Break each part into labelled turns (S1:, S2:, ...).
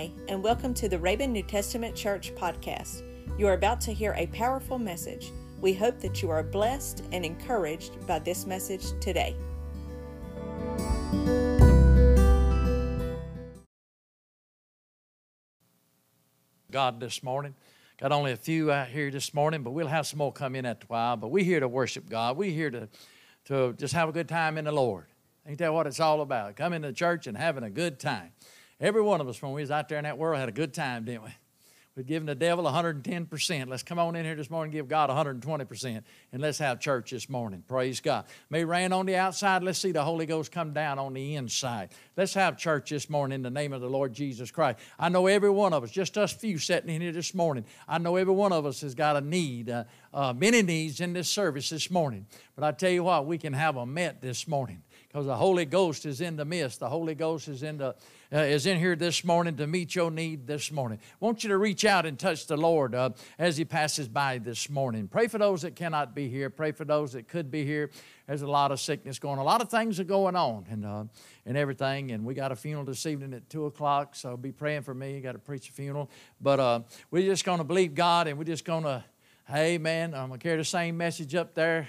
S1: Hi, and welcome to the Raven New Testament Church podcast. You are about to hear a powerful message. We hope that you are blessed and encouraged by this message today.
S2: God this morning. Got only a few out here this morning, but we'll have some more come in at the while. But we're here to worship God. We're here to, to just have a good time in the Lord. Ain't that what it's all about? Coming to church and having a good time. Every one of us, when we was out there in that world, had a good time, didn't we? We're giving the devil 110%. Let's come on in here this morning give God 120%. And let's have church this morning. Praise God. May rain on the outside. Let's see the Holy Ghost come down on the inside. Let's have church this morning in the name of the Lord Jesus Christ. I know every one of us, just us few sitting in here this morning, I know every one of us has got a need, uh, uh, many needs in this service this morning. But I tell you what, we can have them met this morning because the Holy Ghost is in the midst. The Holy Ghost is in the uh, is in here this morning to meet your need this morning. I want you to reach out and touch the Lord uh, as He passes by this morning. Pray for those that cannot be here. Pray for those that could be here. There's a lot of sickness going. on. A lot of things are going on, and uh, and everything. And we got a funeral this evening at two o'clock, so be praying for me. You got to preach a funeral, but uh, we're just going to believe God, and we're just going to, hey man, I'm gonna carry the same message up there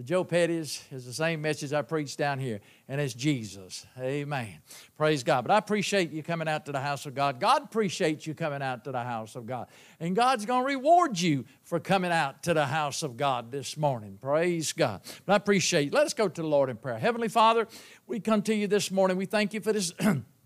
S2: to Joe Petty's is the same message I preached down here, and it's Jesus. Amen. Praise God. But I appreciate you coming out to the house of God. God appreciates you coming out to the house of God. And God's going to reward you for coming out to the house of God this morning. Praise God. But I appreciate you. Let us go to the Lord in prayer. Heavenly Father, we come to you this morning. We thank you for this.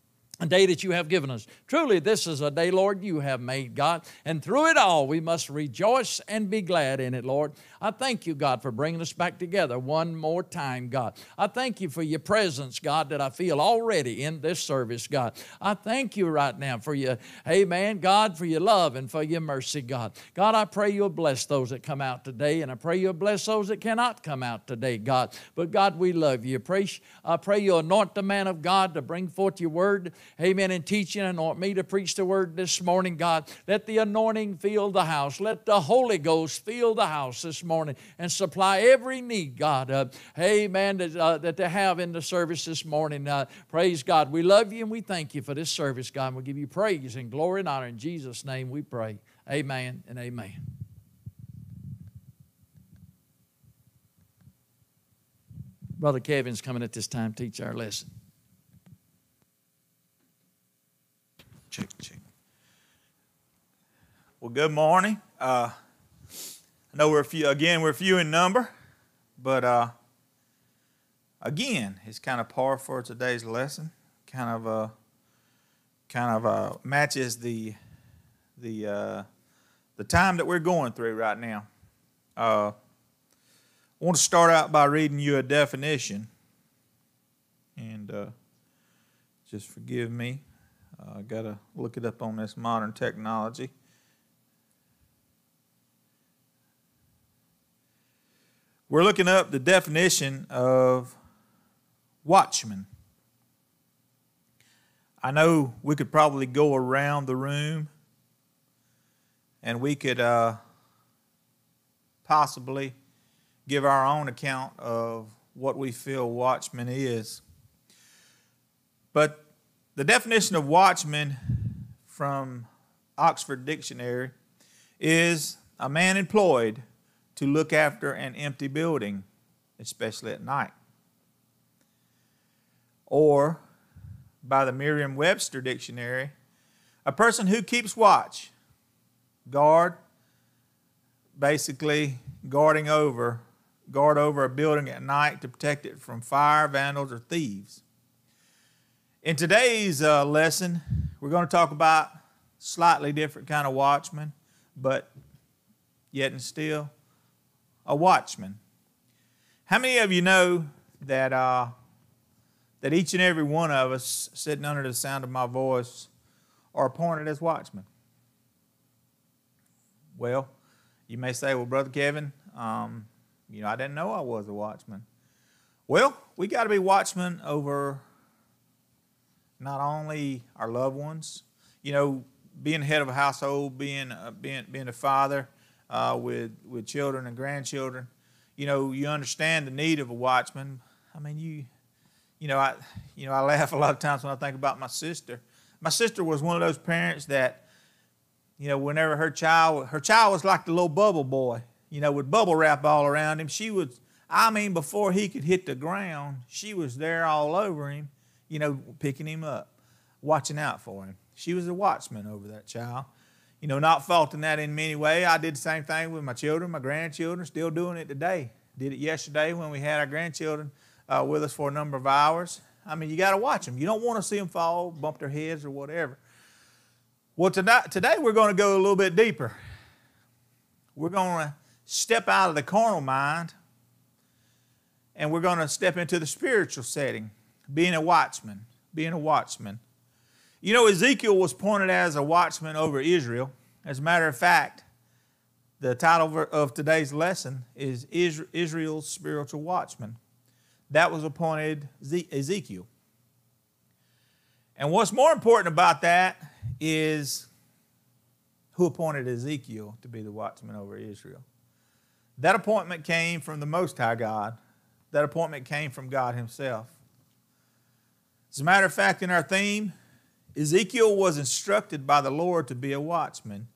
S2: a day that you have given us. Truly, this is a day, Lord, you have made, God. And through it all, we must rejoice and be glad in it, Lord. I thank you, God, for bringing us back together one more time, God. I thank you for your presence, God, that I feel already in this service, God. I thank you right now for your, amen, God, for your love and for your mercy, God. God, I pray you'll bless those that come out today, and I pray you'll bless those that cannot come out today, God. But God, we love you. Pray, I pray you anoint the man of God to bring forth your word amen, and teaching, anoint me to preach the word this morning, God. Let the anointing fill the house. Let the Holy Ghost fill the house this morning and supply every need, God, uh, amen, that, uh, that they have in the service this morning. Uh, praise God. We love you and we thank you for this service, God. And we give you praise and glory and honor. In Jesus' name we pray. Amen and amen. Brother Kevin's coming at this time to teach our lesson.
S3: Check, check. Well, good morning. Uh, I know we're a few, again, we're a few in number, but uh, again, it's kind of par for today's lesson. Kind of, uh, kind of uh, matches the the uh, the time that we're going through right now. Uh, I want to start out by reading you a definition, and uh, just forgive me. I uh, got to look it up on this modern technology. We're looking up the definition of watchman. I know we could probably go around the room and we could uh, possibly give our own account of what we feel watchman is. But the definition of watchman from Oxford Dictionary is a man employed to look after an empty building, especially at night. Or, by the Merriam Webster Dictionary, a person who keeps watch, guard, basically guarding over, guard over a building at night to protect it from fire, vandals, or thieves. In today's uh, lesson, we're going to talk about slightly different kind of watchman, but yet and still a watchman. How many of you know that uh, that each and every one of us sitting under the sound of my voice are appointed as watchmen? Well, you may say, "Well, brother Kevin, um, you know, I didn't know I was a watchman." Well, we got to be watchmen over not only our loved ones, you know, being head of a household, being uh, being being a father uh, with with children and grandchildren, you know, you understand the need of a watchman. I mean, you, you know, I, you know, I laugh a lot of times when I think about my sister. My sister was one of those parents that, you know, whenever her child, her child was like the little bubble boy, you know, with bubble wrap all around him. She was, I mean, before he could hit the ground, she was there all over him, you know, picking him up, watching out for him. She was a watchman over that child. You know, not faulting that in many way. I did the same thing with my children, my grandchildren, still doing it today. Did it yesterday when we had our grandchildren uh, with us for a number of hours. I mean, you got to watch them. You don't want to see them fall, bump their heads, or whatever. Well, tonight, today we're going to go a little bit deeper. We're going to step out of the carnal mind and we're going to step into the spiritual setting, being a watchman, being a watchman. You know, Ezekiel was pointed as a watchman over Israel. As a matter of fact, the title of today's lesson is Israel's Spiritual Watchman that was appointed Ezekiel. And what's more important about that is who appointed Ezekiel to be the watchman over Israel. That appointment came from the Most High God. That appointment came from God Himself. As a matter of fact, in our theme, Ezekiel was instructed by the Lord to be a watchman,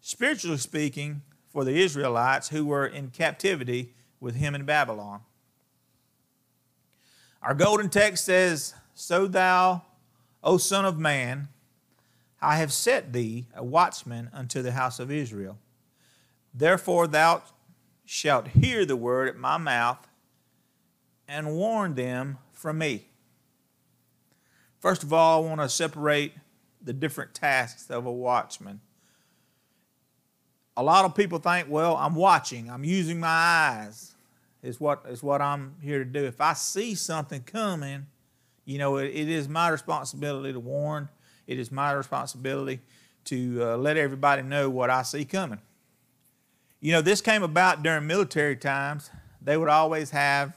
S3: spiritually speaking, for the Israelites who were in captivity with him in Babylon. Our golden text says, So thou, O Son of Man, I have set thee a watchman unto the house of Israel. Therefore thou shalt hear the word at my mouth and warn them from me. First of all, I want to separate the different tasks of a watchman. A lot of people think, well, I'm watching, I'm using my eyes is what is what I'm here to do. If I see something coming, you know, it, it is my responsibility to warn. It is my responsibility to uh, let everybody know what I see coming. You know, this came about during military times. They would always have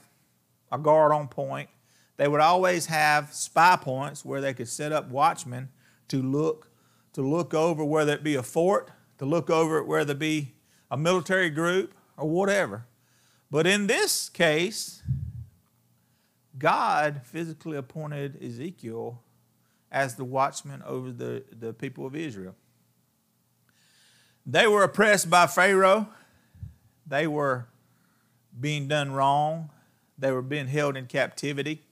S3: a guard on point. They would always have spy points where they could set up watchmen to look to look over whether it be a fort, to look over whether it be a military group or whatever. But in this case, God physically appointed Ezekiel as the watchman over the, the people of Israel. They were oppressed by Pharaoh. They were being done wrong. They were being held in captivity.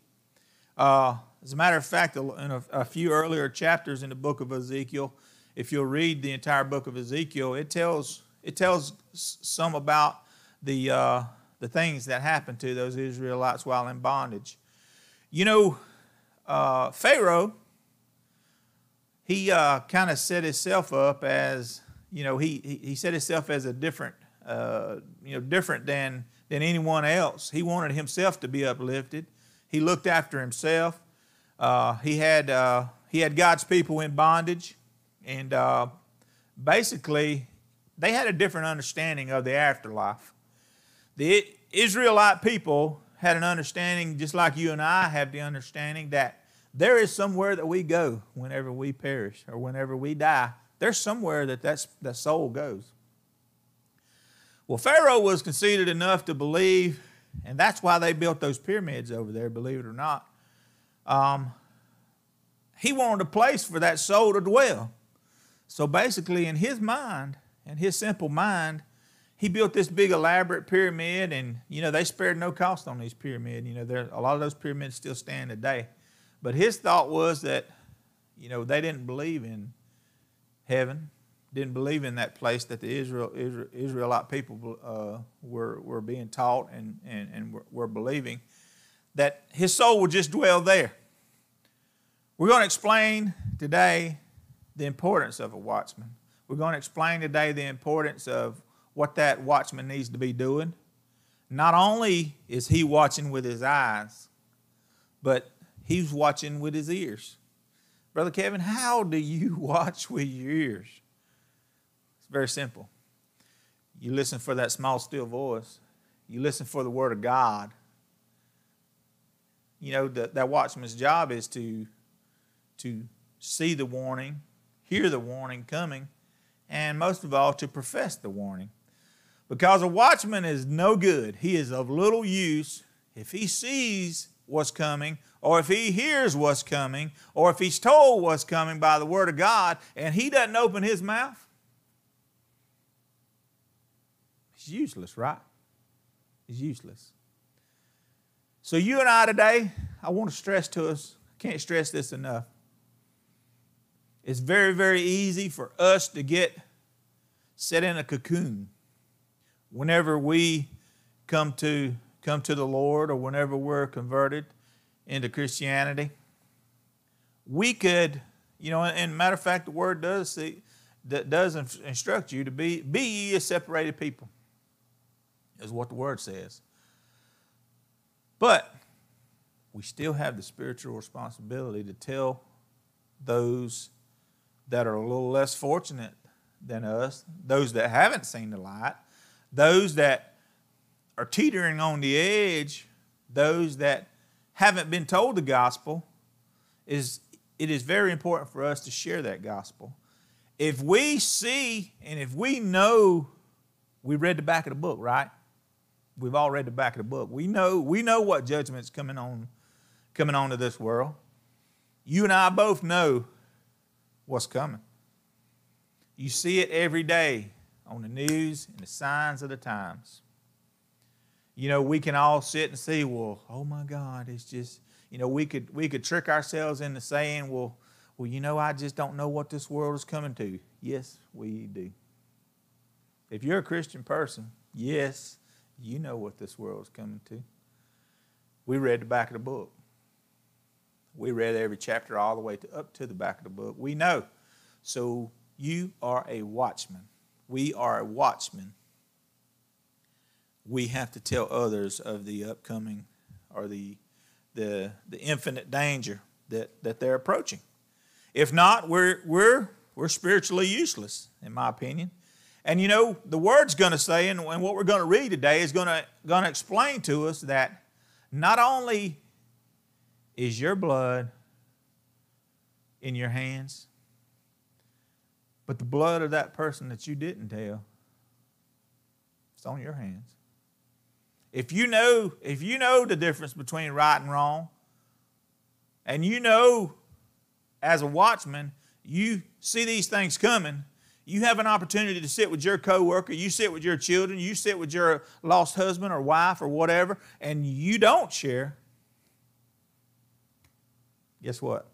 S3: Uh, as a matter of fact, in a, a, few earlier chapters in the book of Ezekiel, if you'll read the entire book of Ezekiel, it tells it tells some about the uh, the things that happened to those Israelites while in bondage. You know, uh, Pharaoh, he uh, kind of set himself up as, you know, he, he, he set himself as a different, uh, you know, different than, than anyone else. He wanted himself to be uplifted. He looked after himself. Uh, he, had, uh, he had God's people in bondage. And uh, basically, they had a different understanding of the afterlife. The Israelite people had an understanding, just like you and I have the understanding, that there is somewhere that we go whenever we perish or whenever we die. There's somewhere that that's, that soul goes. Well, Pharaoh was conceited enough to believe, and that's why they built those pyramids over there, believe it or not. Um, he wanted a place for that soul to dwell. So basically, in his mind, in his simple mind, he built this big elaborate pyramid, and you know they spared no cost on these pyramids. You know, there a lot of those pyramids still stand today. But his thought was that, you know, they didn't believe in heaven, didn't believe in that place that the Israel, Israel Israelite people uh, were were being taught and and, and were, were believing that his soul would just dwell there. We're going to explain today the importance of a watchman. We're going to explain today the importance of what that watchman needs to be doing. Not only is he watching with his eyes, but he's watching with his ears. Brother Kevin, how do you watch with your ears? Very simple. You listen for that small, still voice, you listen for the Word of God. You know, the, that watchman's job is to, to see the warning, hear the warning coming, and most of all, to profess the warning. Because a watchman is no good. He is of little use if he sees what's coming, or if he hears what's coming, or if he's told what's coming by the Word of God, and he doesn't open his mouth, he's useless, right? It's useless. So, you and I today, I want to stress to us, I can't stress this enough. It's very, very easy for us to get set in a cocoon whenever we come to come to the Lord or whenever we're converted into Christianity, we could, you know, and matter of fact, the word does see, that does instruct you to be be ye a separated people, is what the word says. But we still have the spiritual responsibility to tell those that are a little less fortunate than us, those that haven't seen the light, those that are teetering on the edge, those that haven't been told the gospel, is it is very important for us to share that gospel. If we see and if we know, we read the back of the book, right? We've all read the back of the book. We know we know what judgment's coming on coming onto this world. You and I both know what's coming. You see it every day on the news and the signs of the times. You know, we can all sit and see, well, oh my God, it's just, you know, we could we could trick ourselves into saying, well, well, you know, I just don't know what this world is coming to. Yes, we do. If you're a Christian person, yes, you know what this world is coming to. We read the back of the book. We read every chapter all the way to, up to the back of the book. We know. So you are a watchman. We are a watchman. We have to tell others of the upcoming or the, the, the infinite danger that, that they're approaching. If not, we're, we're, we're spiritually useless, in my opinion. And you know, the word's going to say, and what we're going to read today is going to, going to explain to us that not only is your blood in your hands, but the blood of that person that you didn't tell, it's on your hands. If you know, if you know the difference between right and wrong, and you know as a watchman, you see these things coming, you have an opportunity to sit with your coworker, you sit with your children, you sit with your lost husband or wife or whatever, and you don't share. Guess what?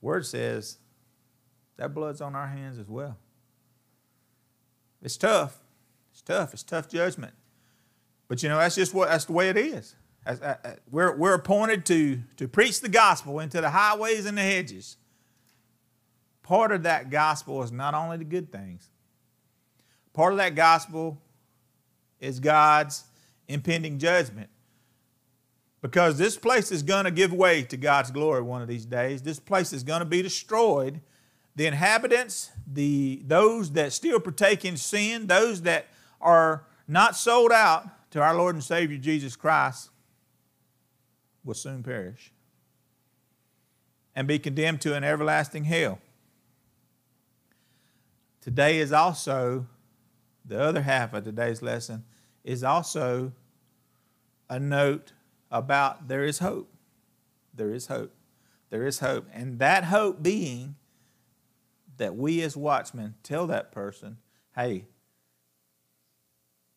S3: Word says that blood's on our hands as well. It's tough. It's tough. It's tough judgment. But you know, that's just what that's the way it is. We're, we're appointed to, to preach the gospel into the highways and the hedges. Part of that gospel is not only the good things, part of that gospel is God's impending judgment. Because this place is going to give way to God's glory one of these days. This place is going to be destroyed the inhabitants, the, those that still partake in sin, those that are not sold out to our Lord and Savior Jesus Christ, will soon perish and be condemned to an everlasting hell. Today is also, the other half of today's lesson is also a note about there is hope. There is hope. There is hope. And that hope being that we as watchmen tell that person, hey,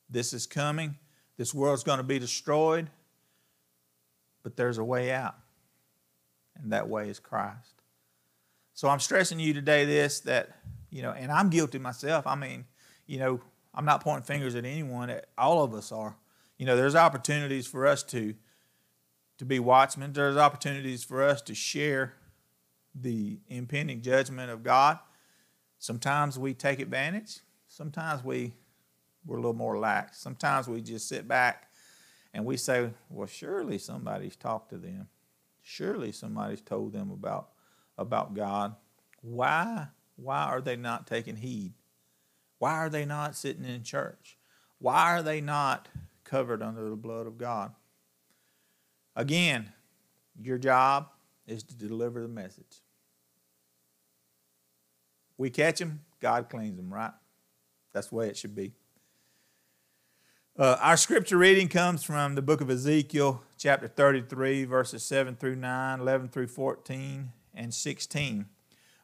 S3: this is coming, this world's going to be destroyed, but there's a way out, and that way is Christ. So I'm stressing you today this that, you know, and I'm guilty myself. I mean, you know, I'm not pointing fingers at anyone, all of us are. You know, there's opportunities for us to to be watchmen. There's opportunities for us to share the impending judgment of God. Sometimes we take advantage. Sometimes we, we're a little more lax. Sometimes we just sit back and we say, well, surely somebody's talked to them. Surely somebody's told them about, about God. Why, why are they not taking heed? Why are they not sitting in church? Why are they not covered under the blood of God? Again, your job is to deliver the message. We catch them, God cleans them, right? That's the way it should be. Uh, our scripture reading comes from the book of Ezekiel, chapter 33, verses 7 through 9, 11 through 14, and 16.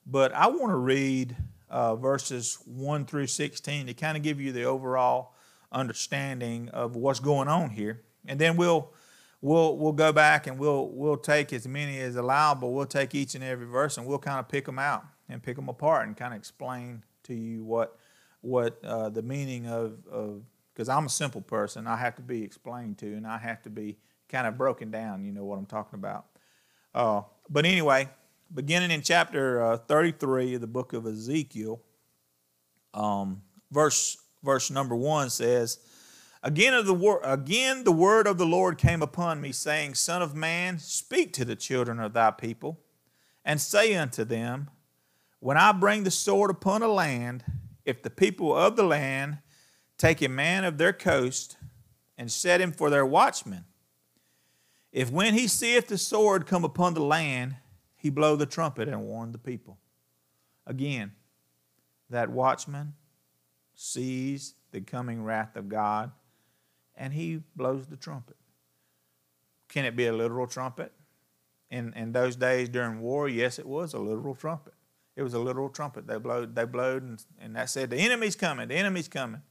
S3: But I want to read uh, verses 1 through 16 to kind of give you the overall understanding of what's going on here. And then we'll we'll we'll go back and we'll we'll take as many as allowable. We'll take each and every verse and we'll kind of pick them out and pick them apart and kind of explain to you what what uh, the meaning of of because I'm a simple person. I have to be explained to and I have to be kind of broken down. You know what I'm talking about. Uh, but anyway, beginning in chapter uh, 33 of the book of Ezekiel, um, verse verse number one says. Again, of the wor- again, the word of the Lord came upon me, saying, Son of man, speak to the children of thy people, and say unto them, When I bring the sword upon a land, if the people of the land take a man of their coast and set him for their watchman, if when he seeth the sword come upon the land, he blow the trumpet and warn the people. Again, that watchman sees the coming wrath of God and he blows the trumpet. Can it be a literal trumpet? In, in those days during war, yes, it was a literal trumpet. It was a literal trumpet. They blowed, they blowed and, and that said, the enemy's coming, the enemy's coming.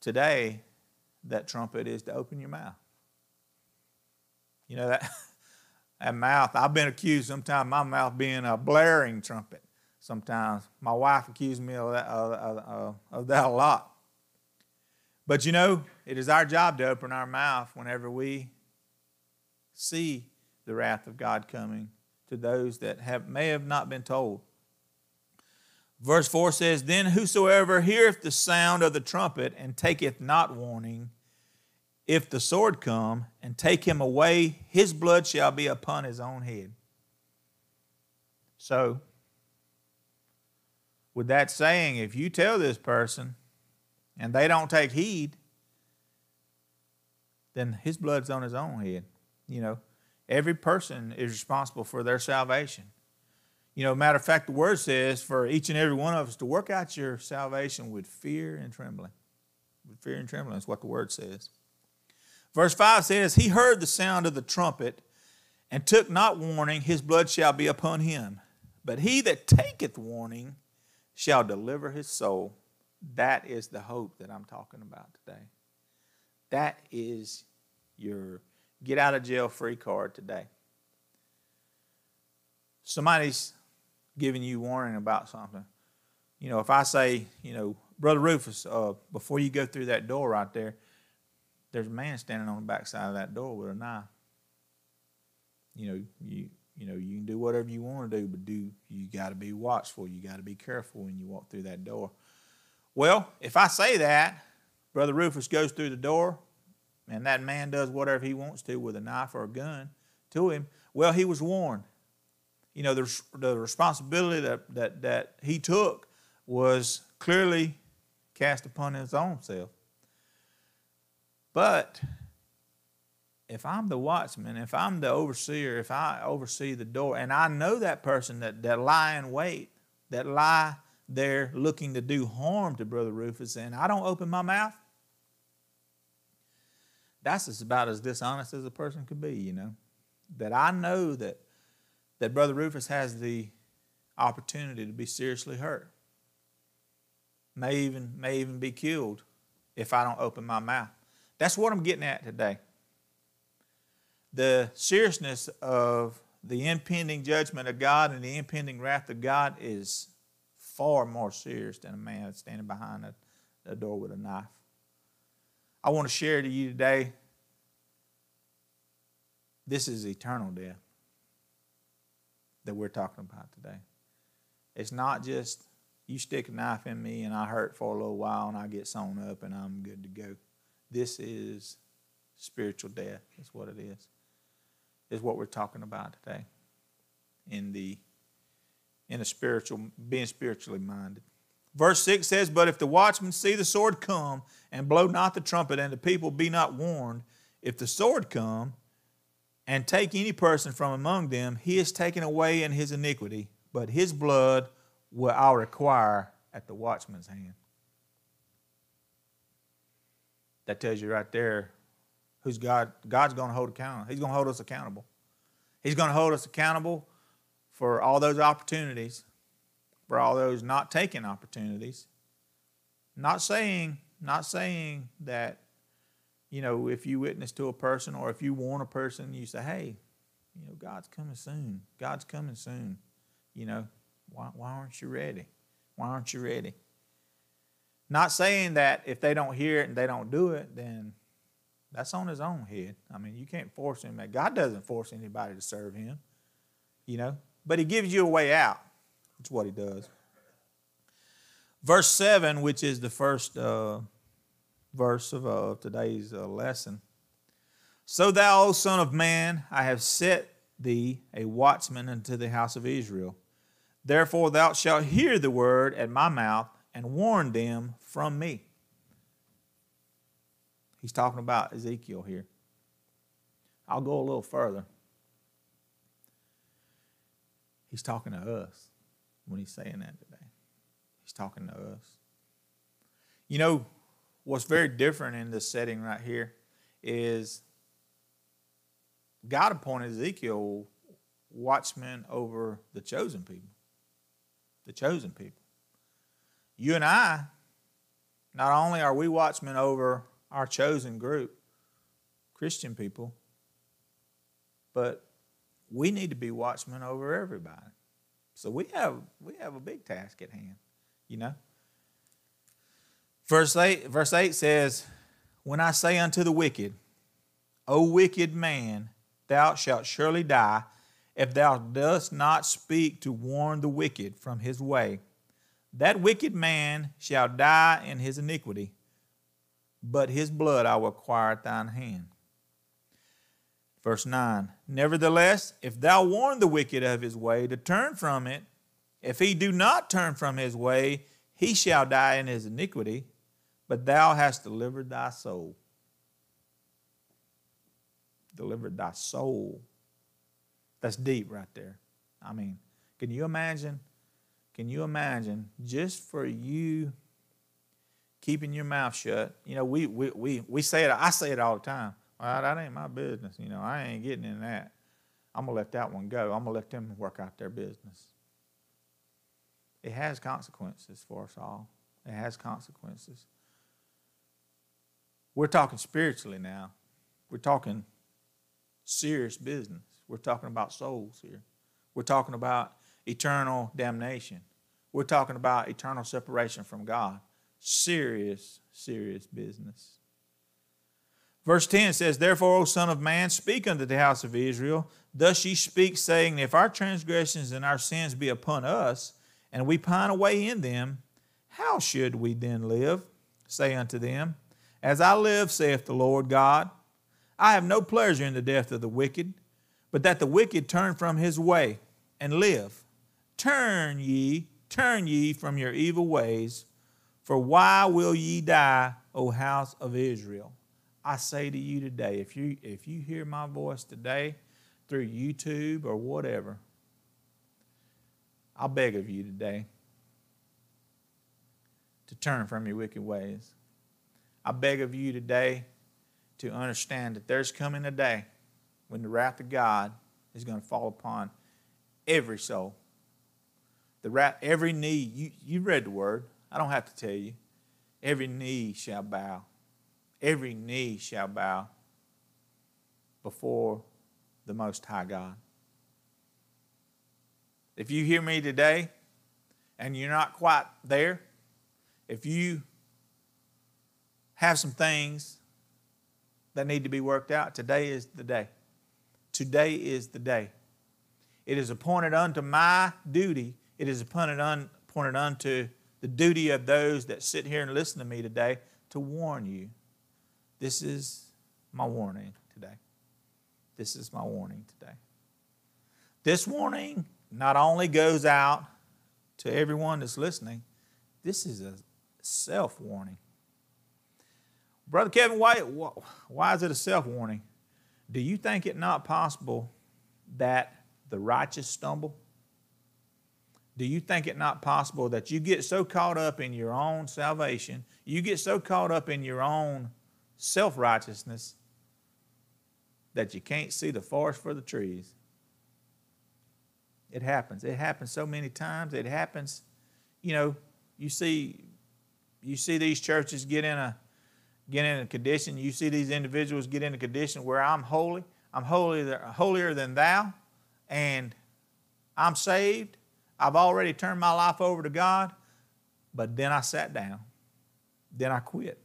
S3: Today, that trumpet is to open your mouth. You know, that, that mouth, I've been accused sometimes my mouth being a blaring trumpet. Sometimes my wife accused me of that, of, of that a lot. But you know, it is our job to open our mouth whenever we see the wrath of God coming to those that have, may have not been told. Verse 4 says, Then whosoever heareth the sound of the trumpet and taketh not warning, if the sword come and take him away, his blood shall be upon his own head. So, with that saying, if you tell this person and they don't take heed, then his blood's on his own head. You know, every person is responsible for their salvation. You know, matter of fact, the word says for each and every one of us to work out your salvation with fear and trembling. With fear and trembling is what the word says. Verse 5 says, He heard the sound of the trumpet and took not warning, his blood shall be upon him. But he that taketh warning shall deliver his soul. That is the hope that I'm talking about today. That is your get out of jail free card today. Somebody's giving you warning about something. You know, if I say, you know, Brother Rufus, uh, before you go through that door right there, there's a man standing on the back side of that door with a knife. You know, you you know, you can do whatever you want to do, but do you got to be watchful. You got to be careful when you walk through that door. Well, if I say that, Brother Rufus goes through the door, and that man does whatever he wants to with a knife or a gun to him, well, he was warned. You know, the, the responsibility that, that, that he took was clearly cast upon his own self. But if I'm the watchman, if I'm the overseer, if I oversee the door, and I know that person that, that lie in wait, that lie there looking to do harm to Brother Rufus and I don't open my mouth, that's about as dishonest as a person could be, you know. That I know that that Brother Rufus has the opportunity to be seriously hurt. May even may even be killed if I don't open my mouth. That's what I'm getting at today. The seriousness of the impending judgment of God and the impending wrath of God is far more serious than a man standing behind a, a door with a knife. I want to share to you today this is eternal death that we're talking about today. It's not just you stick a knife in me and I hurt for a little while and I get sewn up and I'm good to go. This is spiritual death, is what it is. Is what we're talking about today in the in a spiritual, being spiritually minded. Verse 6 says, But if the watchman see the sword come, and blow not the trumpet, and the people be not warned, if the sword come, and take any person from among them, he is taken away in his iniquity, but his blood will I require at the watchman's hand. That tells you right there who's God, God's going to hold accountable. He's going to hold us accountable. He's going to hold us accountable for all those opportunities, for all those not taking opportunities. Not saying, not saying that, you know, if you witness to a person or if you warn a person, you say, hey, you know, God's coming soon. God's coming soon. You know, why, why aren't you ready? Why aren't you ready? Not saying that if they don't hear it and they don't do it, then that's on his own head. I mean, you can't force him. God doesn't force anybody to serve him, you know, but he gives you a way out. That's what he does. Verse 7, which is the first uh, verse of uh, today's uh, lesson. So thou, O Son of Man, I have set thee a watchman unto the house of Israel. Therefore thou shalt hear the word at my mouth and warn them from me. He's talking about Ezekiel here. I'll go a little further. He's talking to us when he's saying that today. He's talking to us. You know, what's very different in this setting right here is God appointed Ezekiel watchman over the chosen people. The chosen people. You and I, not only are we watchmen over our chosen group, Christian people, but we need to be watchmen over everybody. So we have we have a big task at hand, you know. Verse 8, verse 8 says, When I say unto the wicked, O wicked man, thou shalt surely die, if thou dost not speak to warn the wicked from his way. That wicked man shall die in his iniquity, but his blood I will acquire at thine hand. Verse 9 Nevertheless, if thou warn the wicked of his way to turn from it, if he do not turn from his way, he shall die in his iniquity, but thou hast delivered thy soul. Delivered thy soul. That's deep right there. I mean, can you imagine? Can you imagine just for you keeping your mouth shut? You know, we we we, we say it, I say it all the time. Well, that ain't my business. You know, I ain't getting in that. I'm gonna let that one go. I'm gonna let them work out their business. It has consequences for us all. It has consequences. We're talking spiritually now. We're talking serious business. We're talking about souls here. We're talking about eternal damnation. We're talking about eternal separation from God. Serious, serious business. Verse 10 says, Therefore, O Son of Man, speak unto the house of Israel. Thus ye speak, saying, If our transgressions and our sins be upon us, and we pine away in them, how should we then live? Say unto them, As I live, saith the Lord God, I have no pleasure in the death of the wicked, but that the wicked turn from his way and live. Turn ye, turn ye from your evil ways, for why will ye die, O house of Israel? I say to you today, if you if you hear my voice today through YouTube or whatever, I beg of you today to turn from your wicked ways. I beg of you today to understand that there's coming a day when the wrath of God is going to fall upon every soul. The every knee, you, you read the word. I don't have to tell you. Every knee shall bow. Every knee shall bow before the Most High God. If you hear me today and you're not quite there, if you have some things that need to be worked out, today is the day. Today is the day. It is appointed unto my duty, it is appointed, un, appointed unto the duty of those that sit here and listen to me today to warn you. This is my warning today. This is my warning today. This warning not only goes out to everyone that's listening, this is a self warning. Brother Kevin, why, why is it a self warning? Do you think it not possible that the righteous stumble? Do you think it not possible that you get so caught up in your own salvation, you get so caught up in your own self righteousness, that you can't see the forest for the trees. It happens. It happens so many times. It happens, you know, you see you see these churches get in a get in a condition, you see these individuals get in a condition where I'm holy, I'm holier, holier than thou, and I'm saved. I've already turned my life over to God, but then I sat down. Then I quit.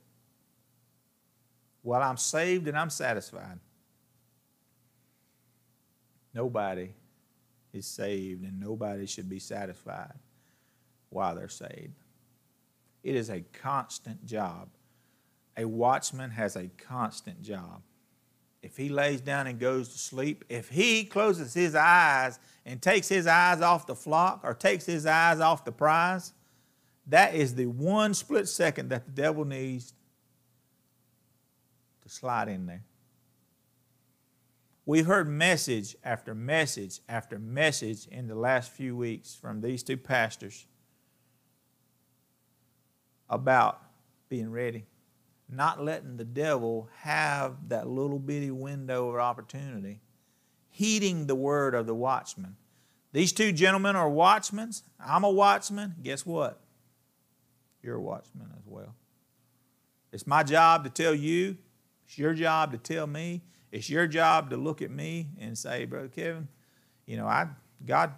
S3: Well, I'm saved and I'm satisfied. Nobody is saved and nobody should be satisfied while they're saved. It is a constant job. A watchman has a constant job. If he lays down and goes to sleep, if he closes his eyes and takes his eyes off the flock or takes his eyes off the prize, that is the one split second that the devil needs to slide in there. We've heard message after message after message in the last few weeks from these two pastors about being ready, not letting the devil have that little bitty window of opportunity, heeding the word of the watchman. These two gentlemen are watchmen. I'm a watchman. Guess what? You're a watchman as well. It's my job to tell you, it's your job to tell me, it's your job to look at me and say, Brother Kevin, you know, I God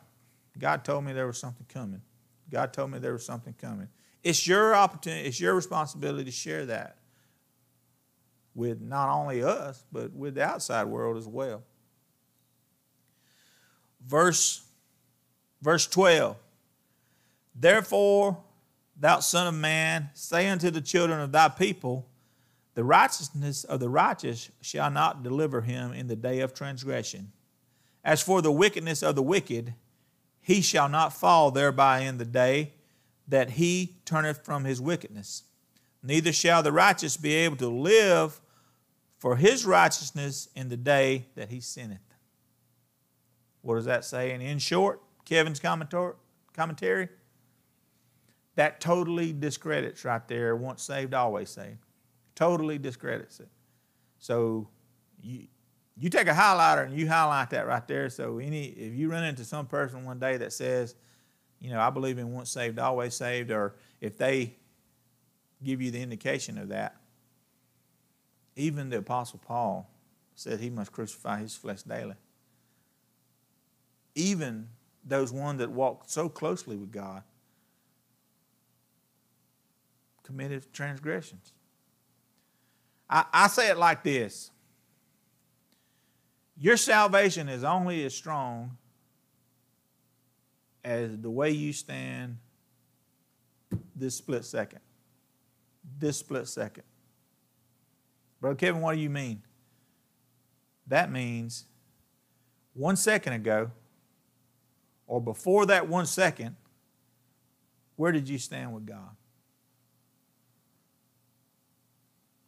S3: God told me there was something coming. God told me there was something coming. It's your opportunity, it's your responsibility to share that with not only us, but with the outside world as well. Verse, verse 12 Therefore, thou son of man, say unto the children of thy people, the righteousness of the righteous shall not deliver him in the day of transgression. As for the wickedness of the wicked, he shall not fall thereby in the day that he turneth from his wickedness. Neither shall the righteous be able to live for his righteousness in the day that he sinneth. What does that say? And in short, Kevin's commentary, that totally discredits right there once saved, always saved. Totally discredits it. So you, you take a highlighter and you highlight that right there. So any if you run into some person one day that says, you know, I believe in once saved, always saved, or if they give you the indication of that, even the Apostle Paul said he must crucify his flesh daily. Even those one that walked so closely with God committed transgressions. I, I say it like this Your salvation is only as strong as the way you stand this split second. This split second. Brother Kevin, what do you mean? That means one second ago, or before that one second, where did you stand with God?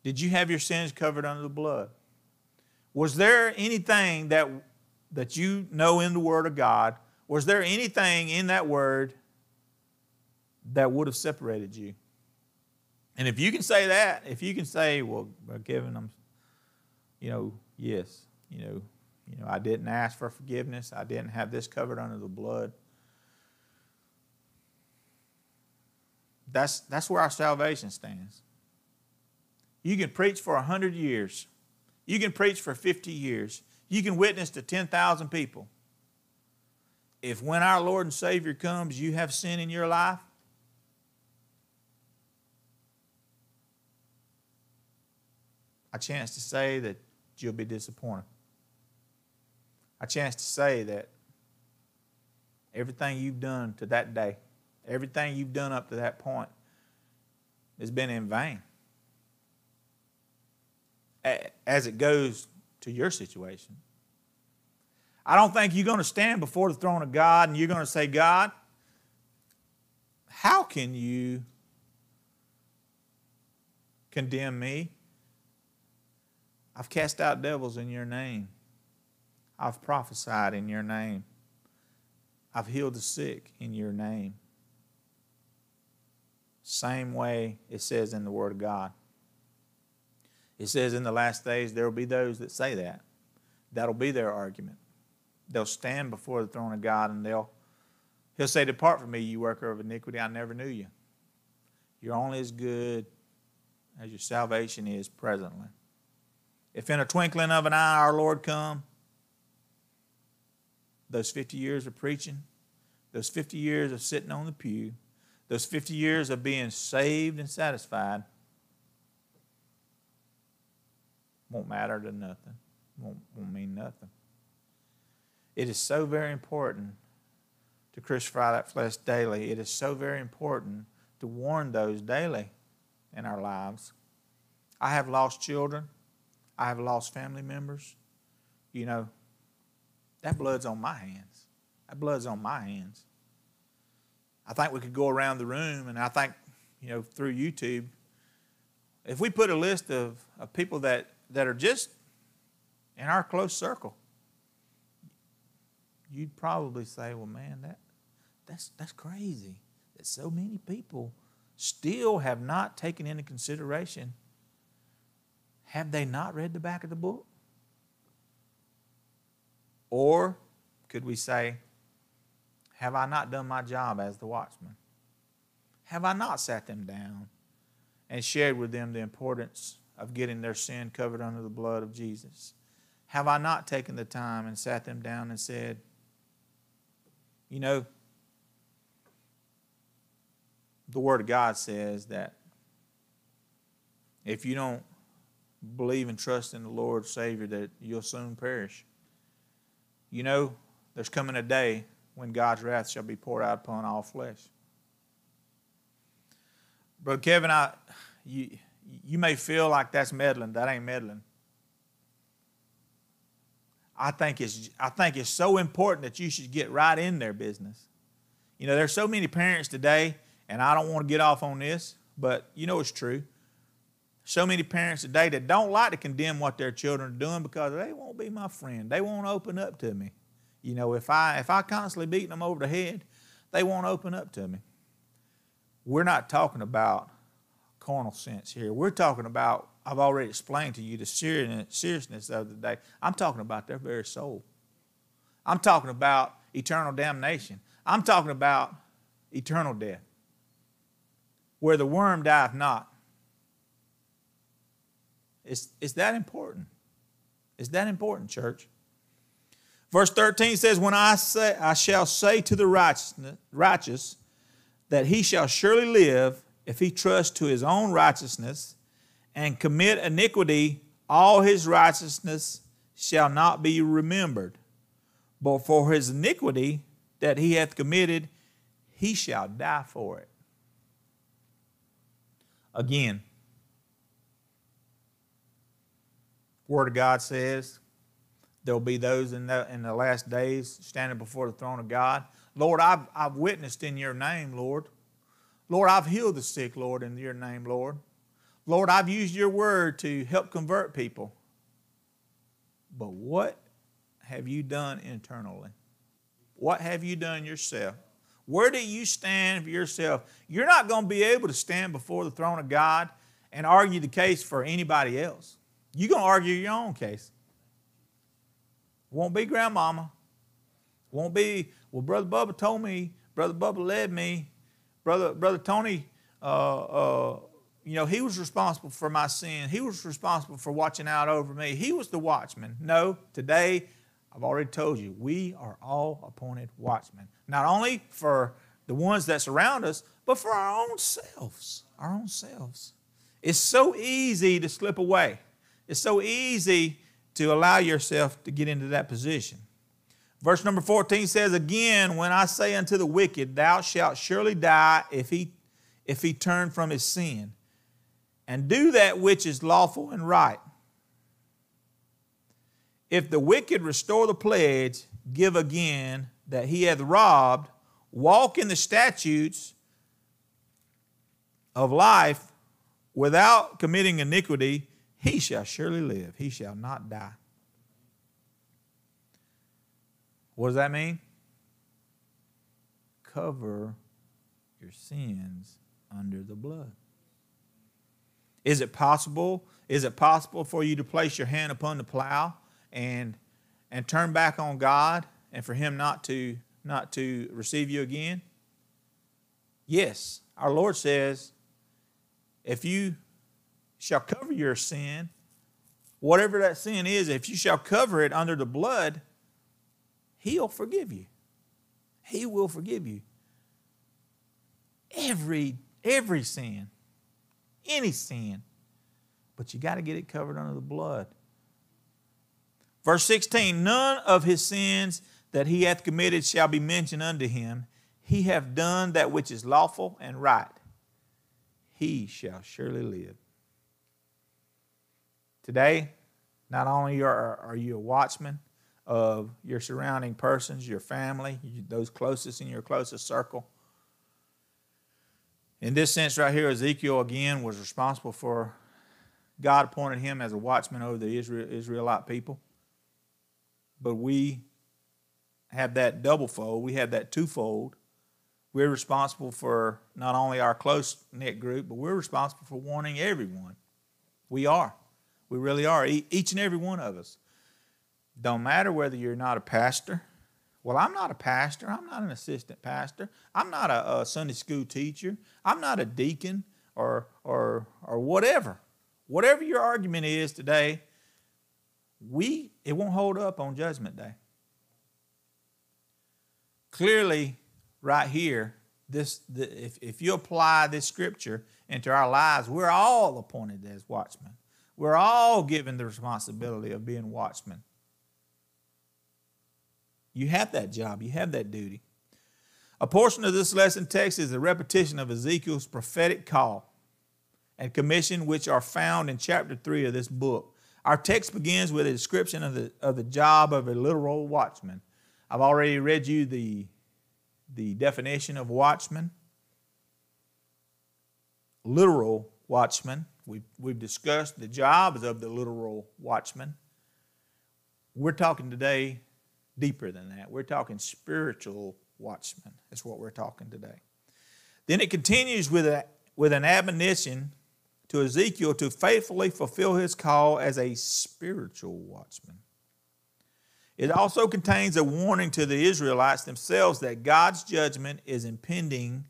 S3: Did you have your sins covered under the blood? Was there anything that, that you know in the Word of God was there anything in that word that would have separated you? And if you can say that, if you can say, well, Kevin, I'm, you know, yes, you know, you know, I didn't ask for forgiveness. I didn't have this covered under the blood. That's, that's where our salvation stands. You can preach for 100 years. You can preach for 50 years. You can witness to 10,000 people if when our Lord and Savior comes, you have sin in your life, a chance to say that you'll be disappointed. A chance to say that everything you've done to that day, everything you've done up to that point, has been in vain. As it goes to your situation. I don't think you're going to stand before the throne of God and you're going to say, God, how can you condemn me? I've cast out devils in your name. I've prophesied in your name. I've healed the sick in your name. Same way it says in the Word of God. It says in the last days there will be those that say that. That'll be their argument. They'll stand before the throne of God and they'll He'll say, Depart from me, you worker of iniquity, I never knew you. You're only as good as your salvation is presently. If in a twinkling of an eye our Lord come, those 50 years of preaching, those 50 years of sitting on the pew, those 50 years of being saved and satisfied won't matter to nothing, won't, won't mean nothing. It is so very important to crucify that flesh daily. It is so very important to warn those daily in our lives. I have lost children. I have lost family members. You know, that blood's on my hands. That blood's on my hands. I think we could go around the room, and I think, you know, through YouTube, if we put a list of, of people that, that are just in our close circle, you'd probably say, well, man, that, that's, that's crazy that so many people still have not taken into consideration have they not read the back of the book? Or could we say, have I not done my job as the watchman? Have I not sat them down and shared with them the importance of getting their sin covered under the blood of Jesus? Have I not taken the time and sat them down and said, you know, the Word of God says that if you don't believe and trust in the Lord Savior, that you'll soon perish. You know, there's coming a day when God's wrath shall be poured out upon all flesh. Brother Kevin, I, you, you may feel like that's meddling. That ain't meddling. I think it's I think it's so important that you should get right in their business. You know, there's so many parents today and I don't want to get off on this, but you know it's true. So many parents today that don't like to condemn what their children are doing because they won't be my friend. They won't open up to me. You know, if I if I constantly beating them over the head, they won't open up to me. We're not talking about carnal sense here. We're talking about I've already explained to you the seriousness of the day. I'm talking about their very soul. I'm talking about eternal damnation. I'm talking about eternal death where the worm dieth not. It's, it's that important. It's that important, church. Verse 13 says, When I say I shall say to the righteous, righteous that he shall surely live if he trust to his own righteousness and commit iniquity, all his righteousness shall not be remembered. But for his iniquity that he hath committed, he shall die for it again. Word of God says there'll be those in the, in the last days standing before the throne of God. Lord, I've, I've witnessed in your name, Lord. Lord, I've healed the sick, Lord, in your name, Lord. Lord, I've used your word to help convert people. But what have you done internally? What have you done yourself? Where do you stand for yourself? You're not going to be able to stand before the throne of God and argue the case for anybody else. You're going to argue your own case. Won't be grandmama. Won't be, well, Brother Bubba told me, Brother Bubba led me, Brother, Brother Tony, uh, uh, you know, he was responsible for my sin. He was responsible for watching out over me. He was the watchman. No, today I've already told you, we are all appointed watchmen. Not only for the ones that surround us, but for our own selves. Our own selves. It's so easy to slip away. It's so easy to allow yourself to get into that position. Verse number 14 says, Again, when I say unto the wicked, Thou shalt surely die if he, if he turn from his sin, and do that which is lawful and right if the wicked restore the pledge, give again that he hath robbed, walk in the statutes of life without committing iniquity, he shall surely live. He shall not die. What does that mean? Cover your sins under the blood. Is it possible? Is it possible for you to place your hand upon the plow and and turn back on God and for him not to not to receive you again? Yes, our Lord says, if you shall cover your sin, whatever that sin is, if you shall cover it under the blood, he'll forgive you. He will forgive you. Every every sin. Any sin. But you got to get it covered under the blood. Verse 16, none of his sins that he hath committed shall be mentioned unto him. He hath done that which is lawful and right. He shall surely live. Today, not only are, are you a watchman of your surrounding persons, your family, those closest in your closest circle, in this sense, right here, Ezekiel again was responsible for God appointed him as a watchman over the Israel, Israelite people. But we have that double fold, we have that twofold. We're responsible for not only our close knit group, but we're responsible for warning everyone. We are. We really are. Each and every one of us. Don't matter whether you're not a pastor. Well, I'm not a pastor. I'm not an assistant pastor. I'm not a, a Sunday school teacher. I'm not a deacon or, or, or whatever. Whatever your argument is today, we it won't hold up on judgment day. Clearly, right here, this the, if, if you apply this scripture into our lives, we're all appointed as watchmen. We're all given the responsibility of being watchmen. You have that job, you have that duty. A portion of this lesson text is a repetition of Ezekiel's prophetic call and commission, which are found in chapter 3 of this book. Our text begins with a description of the, of the job of a literal watchman. I've already read you the, the definition of watchman. Literal watchman. We've, we've discussed the jobs of the literal watchman. We're talking today deeper than that. We're talking spiritual watchmen. is what we're talking today. Then it continues with, a, with an admonition to Ezekiel to faithfully fulfill his call as a spiritual watchman. It also contains a warning to the Israelites themselves that God's judgment is impending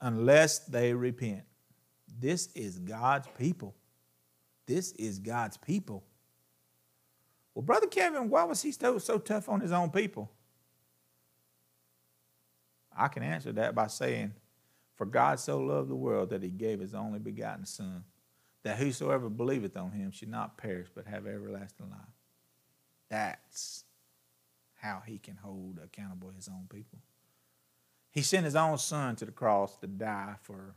S3: unless they repent. This is God's people. This is God's people. Well, Brother Kevin, why was he so, so tough on his own people? I can answer that by saying, For God so loved the world that he gave his only begotten Son, that whosoever believeth on him should not perish but have everlasting life. That's how he can hold accountable his own people. He sent his own son to the cross to die for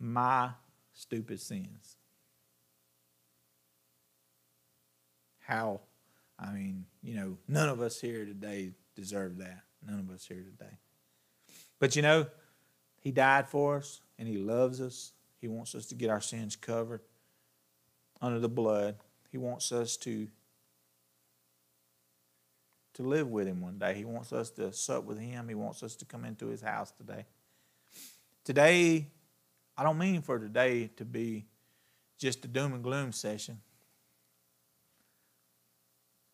S3: my stupid sins. How, I mean, you know, none of us here today deserve that. None of us here today. But you know, He died for us and He loves us. He wants us to get our sins covered under the blood. He wants us to to live with him one day. He wants us to sup with him. He wants us to come into his house today. Today, I don't mean for today to be just a doom and gloom session,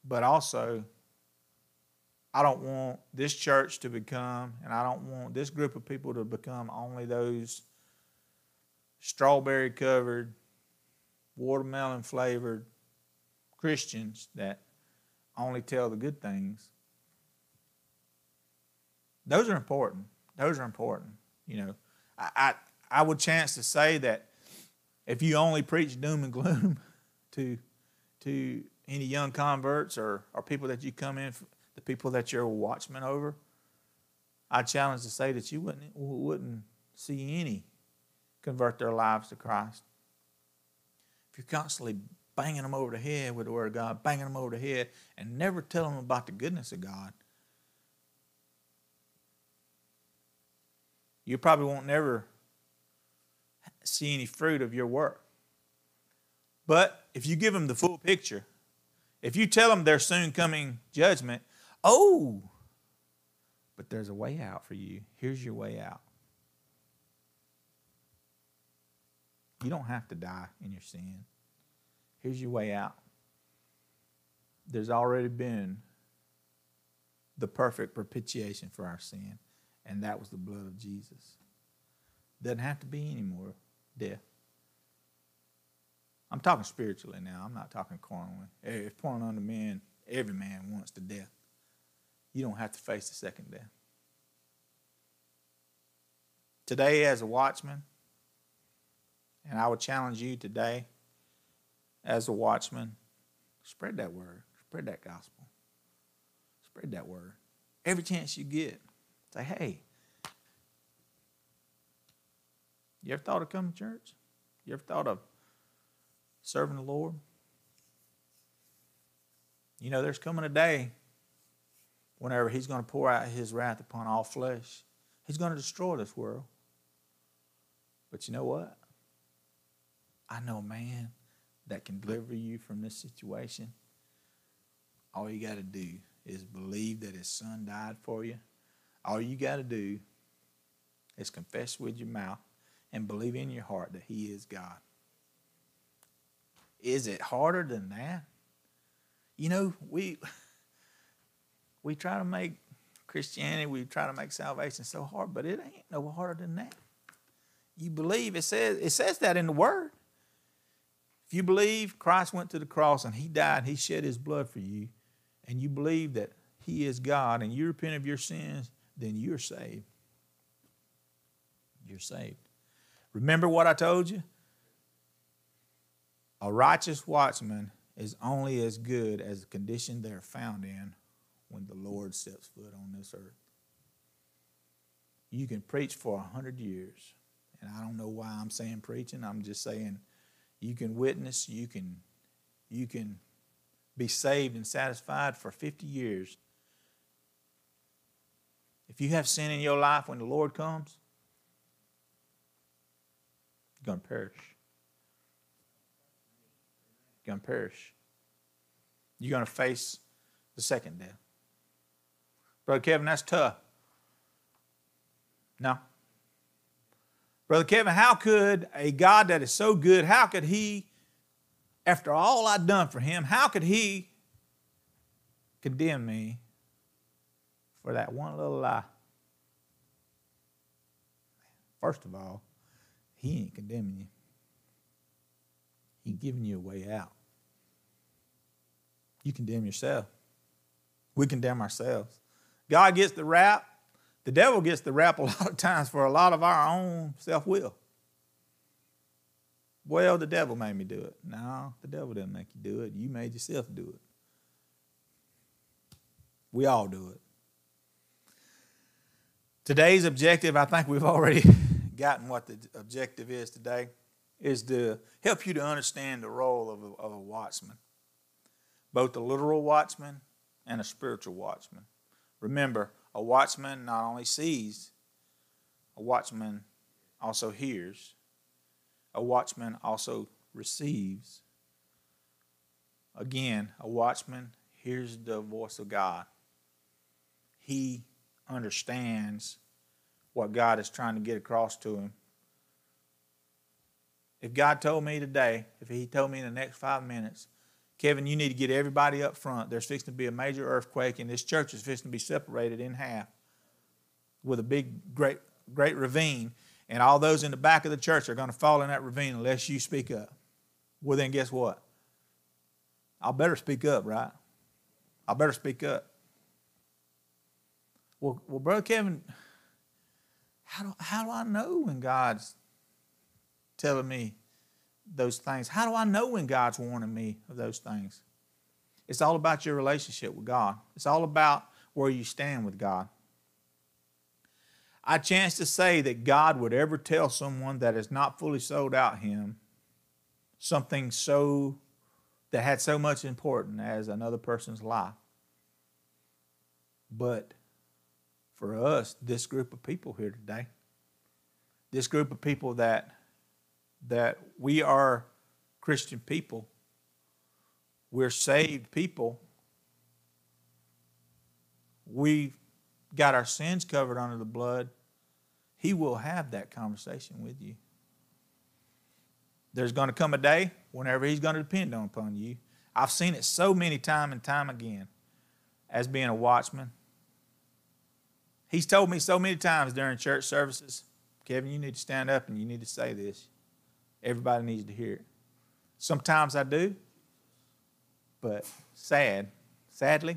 S3: but also I don't want this church to become, and I don't want this group of people to become only those strawberry covered, watermelon flavored Christians that only tell the good things. Those are important. Those are important. You know, I, I, I would chance to say that if you only preach doom and gloom to to any young converts or, or people that you come in the people that you're a watchman over, I challenge to say that you wouldn't, wouldn't see any convert their lives to Christ. If you're constantly banging them over the head with the Word of God, banging them over the head, and never telling them about the goodness of God, you probably won't never see any fruit of your work. But if you give them the full picture, if you tell them there's soon coming judgment, Oh, but there's a way out for you. Here's your way out. You don't have to die in your sin. Here's your way out. there's already been the perfect propitiation for our sin, and that was the blood of Jesus. Doesn't have to be any more death. I'm talking spiritually now. I'm not talking carnally. If pouring on the men, every man wants to death. You don't have to face the second death. Today, as a watchman, and I would challenge you today, as a watchman, spread that word, spread that gospel, spread that word. Every chance you get, say, hey, you ever thought of coming to church? You ever thought of serving the Lord? You know, there's coming a day whenever He's going to pour out His wrath upon all flesh. He's going to destroy this world. But you know what? I know a man that can deliver you from this situation. All you got to do is believe that his son died for you. All you got to do is confess with your mouth and believe in your heart that he is God. Is it harder than that? You know, we we try to make Christianity, we try to make salvation so hard, but it ain't no harder than that. You believe it says it says that in the word. If you believe Christ went to the cross and he died, he shed his blood for you, and you believe that he is God and you repent of your sins, then you're saved. You're saved. Remember what I told you? A righteous watchman is only as good as the condition they're found in when the Lord steps foot on this earth. You can preach for a hundred years, and I don't know why I'm saying preaching. I'm just saying you can witness, you can, you can be saved and satisfied for 50 years. If you have sin in your life when the Lord comes, going to perish. You're going to perish. You're going to face the second death. Brother Kevin, that's tough. No. Brother Kevin, how could a God that is so good, how could he, after all I've done for him, how could he condemn me for that one little lie? First of all, he ain't condemning you. He's giving you a way out. You condemn yourself. We condemn ourselves. God gets the rap the devil gets the rap a lot of times for a lot of our own self will. Well, the devil made me do it. No, the devil didn't make you do it. You made yourself do it. We all do it. Today's objective, I think we've already gotten what the objective is today, is to help you to understand the role of a, of a watchman, both a literal watchman and a spiritual watchman. Remember, a watchman not only sees, a watchman also hears, a watchman also receives. Again, a watchman hears the voice of God. He understands what God is trying to get across to him. If God told me today, if He told me in the next five minutes, Kevin, you need to get everybody up front. There's fixing to be a major earthquake, and this church is fixing to be separated in half with a big, great, great ravine, and all those in the back of the church are going to fall in that ravine unless you speak up. Well, then guess what? I better speak up, right? I better speak up. Well, well, brother Kevin, how do, how do I know when God's telling me those things? How do I know when God's warning me of those things? It's all about your relationship with God. It's all about where you stand with God. I chance to say that God would ever tell someone that has not fully sold out him something so that had so much importance as another person's life. But for us, this group of people here today, this group of people that that we are Christian people. We're saved people. We've got our sins covered under the blood. He will have that conversation with you. There's going to come a day whenever He's going to depend on upon you. I've seen it so many time and time again as being a watchman. He's told me so many times during church services, Kevin, you need to stand up and you need to say this. Everybody needs to hear it. Sometimes I do, but sad, sadly,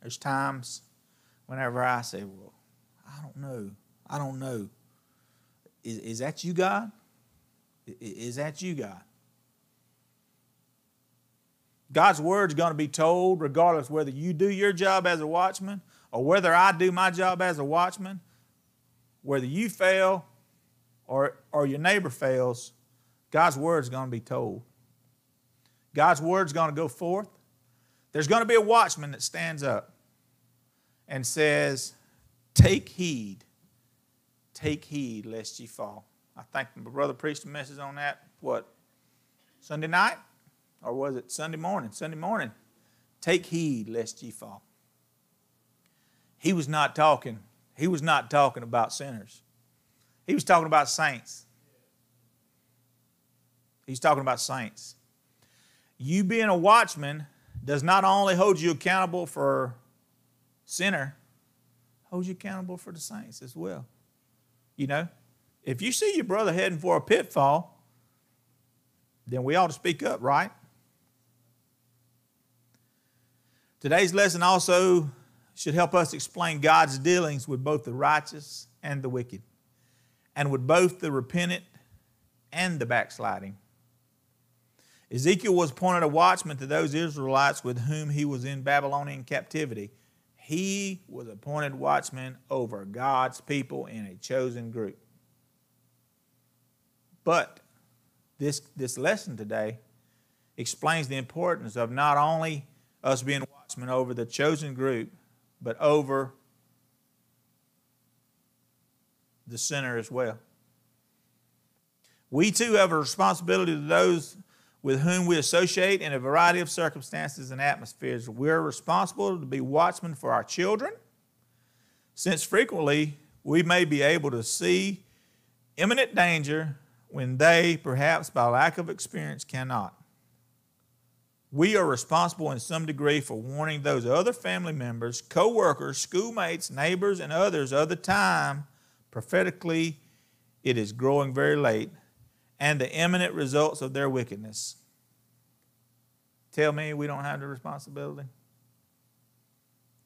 S3: there's times whenever I say, Well, I don't know. I don't know. Is, is that you, God? Is that you, God? God's word is going to be told regardless whether you do your job as a watchman or whether I do my job as a watchman, whether you fail or, or your neighbor fails, God's word is going to be told. God's word is going to go forth. There's going to be a watchman that stands up and says, Take heed, take heed lest ye fall. I think my brother preached a message on that, what, Sunday night? Or was it Sunday morning? Sunday morning. Take heed lest ye fall. He was not talking, he was not talking about sinners. He was talking about saints. He's talking about saints. You being a watchman does not only hold you accountable for sinner, holds you accountable for the saints as well. You know, if you see your brother heading for a pitfall, then we ought to speak up, right? Today's lesson also should help us explain God's dealings with both the righteous and the wicked, and with both the repentant and the backsliding. Ezekiel was appointed a watchman to those Israelites with whom he was in Babylonian captivity. He was appointed watchman over God's people in a chosen group. But this, this lesson today explains the importance of not only us being watchmen over the chosen group, but over the sinner as well. We too have a responsibility to those with whom we associate in a variety of circumstances and atmospheres. We're responsible to be watchmen for our children, since frequently we may be able to see imminent danger when they, perhaps by lack of experience, cannot. We are responsible in some degree for warning those other family members, co workers, schoolmates, neighbors, and others of the time. Prophetically, it is growing very late, and the imminent results of their wickedness. Tell me we don't have the responsibility?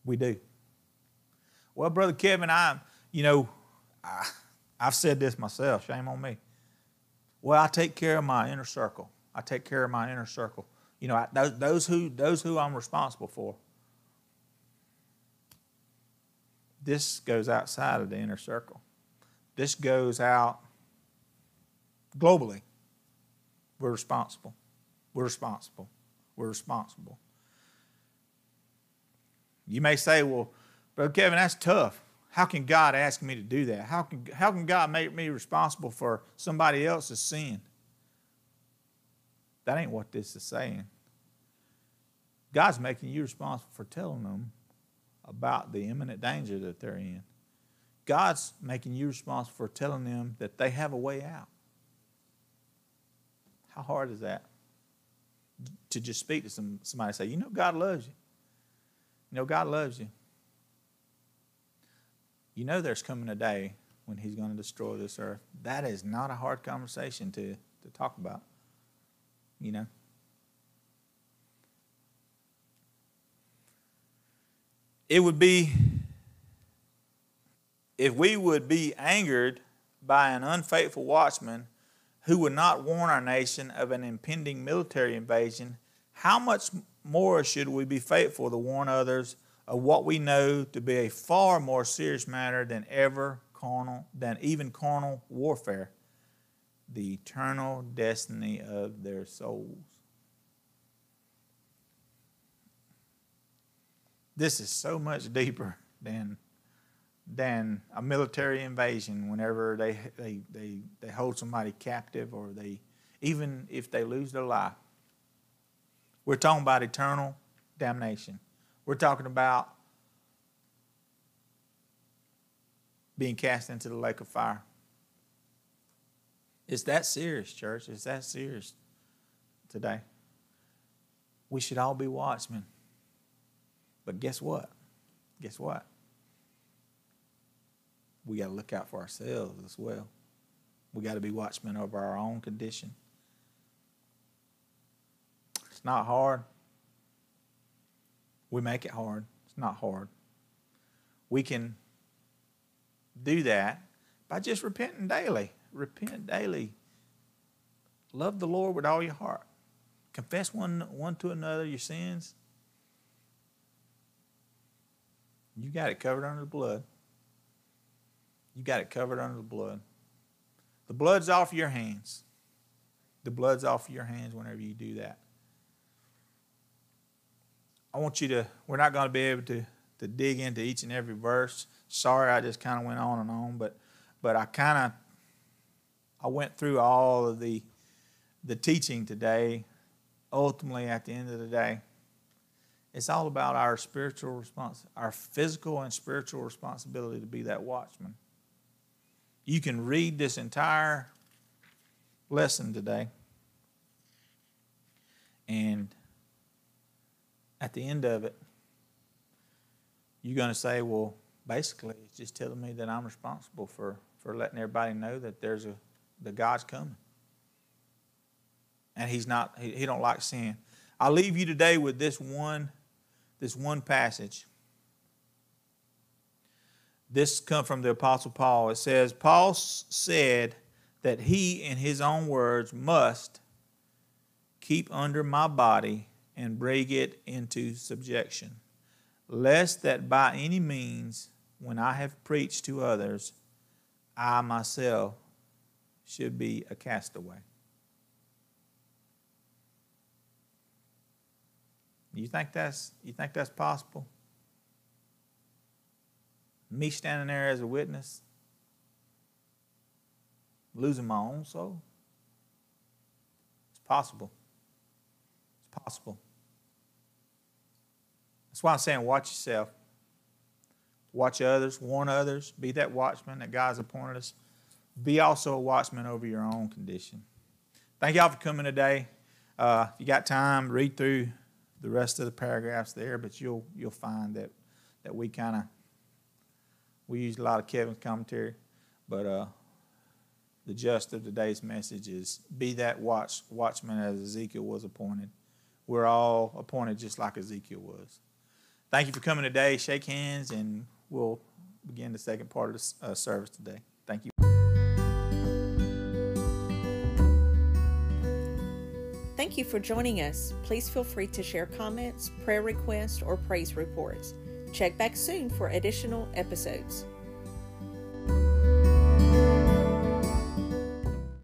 S3: We do. Well, Brother Kevin, I, you know, I, I've said this myself, shame on me. Well, I take care of my inner circle. I take care of my inner circle you know, those, those who those who I'm responsible for. This goes outside of the inner circle. This goes out globally. We're responsible. We're responsible. We're responsible. You may say, well, Brother Kevin, that's tough. How can God ask me to do that? How can, how can God make me responsible for somebody else's sin? That ain't what this is saying. God's making you responsible for telling them about the imminent danger that they're in. God's making you responsible for telling them that they have a way out. How hard is that? To just speak to some, somebody and say, You know, God loves you. You know, God loves you. You know, there's coming a day when He's going to destroy this earth. That is not a hard conversation to, to talk about. You know? it would be if we would be angered by an unfaithful watchman who would not warn our nation of an impending military invasion, how much more should we be faithful to warn others of what we know to be a far more serious matter than ever carnal, than even carnal warfare, the eternal destiny of their souls? this is so much deeper than than a military invasion whenever they, they, they, they hold somebody captive or they even if they lose their life. We're talking about eternal damnation. We're talking about being cast into the lake of fire. It's that serious, church. It's that serious today. we should all be watchmen. But guess what? Guess what? We got to look out for ourselves as well. We got to be watchmen over our own condition. It's not hard. We make it hard. It's not hard. We can do that by just repenting daily. Repent daily. Love the Lord with all your heart. Confess one, one to another your sins. You got it covered under the blood. You got it covered under the blood. The blood's off your hands. The blood's off your hands whenever you do that. I want you to, we're not going to be able to, to dig into each and every verse. Sorry, I just kind of went on and on, but, but I kind of, I went through all of the, the teaching today. Ultimately, at the end of the day, it's all about our spiritual response, our physical and spiritual responsibility to be that watchman. You can read this entire lesson today, and at the end of it, you're going to say, well, basically, it's just telling me that I'm responsible for, for letting everybody know that there's a the God's coming. And he's not, he, he don't like sin. I'll leave you today with this one, this one passage. This come from the Apostle Paul. It says, Paul said that he, in his own words, must keep under my body and bring it into subjection, lest that by any means, when I have preached to others, I myself should be a castaway. You think that's you think that's possible? Me standing there as a witness, losing my own soul? It's possible. It's possible. That's why I'm saying watch yourself. Watch others, warn others, be that watchman that God's appointed us. Be also a watchman over your own condition. Thank y'all for coming today. Uh, if you got time, read through the rest of the paragraphs there, but you'll you'll find that that we kind of we used a lot of Kevin's commentary, but uh, the gist of today's message is be that watch watchman as Ezekiel was appointed. We're all appointed just like Ezekiel was. Thank you for coming today. Shake hands, and we'll begin the second part of the uh, service today.
S1: Thank you for joining us. Please feel free to share comments, prayer requests, or praise reports. Check back soon for additional episodes.